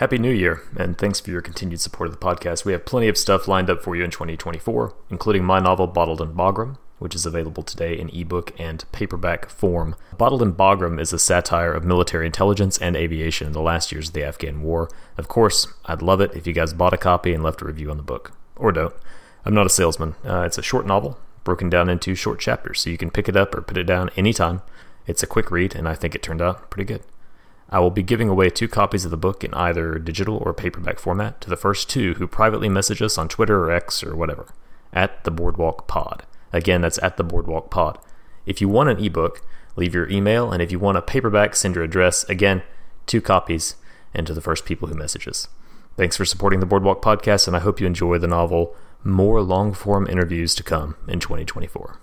Happy New Year, and thanks for your continued support of the podcast. We have plenty of stuff lined up for you in 2024, including my novel Bottled in Bagram, which is available today in ebook and paperback form. Bottled in Bagram is a satire of military intelligence and aviation in the last years of the Afghan war. Of course, I'd love it if you guys bought a copy and left a review on the book. Or don't. I'm not a salesman. Uh, it's a short novel, broken down into short chapters, so you can pick it up or put it down anytime. It's a quick read, and I think it turned out pretty good. I will be giving away two copies of the book in either digital or paperback format to the first two who privately message us on Twitter or X or whatever, at the Boardwalk Pod. Again, that's at the Boardwalk Pod. If you want an ebook, leave your email, and if you want a paperback, send your address. Again, two copies, and to the first people who message us. Thanks for supporting the Boardwalk Podcast, and I hope you enjoy the novel More Long Form Interviews to Come in 2024.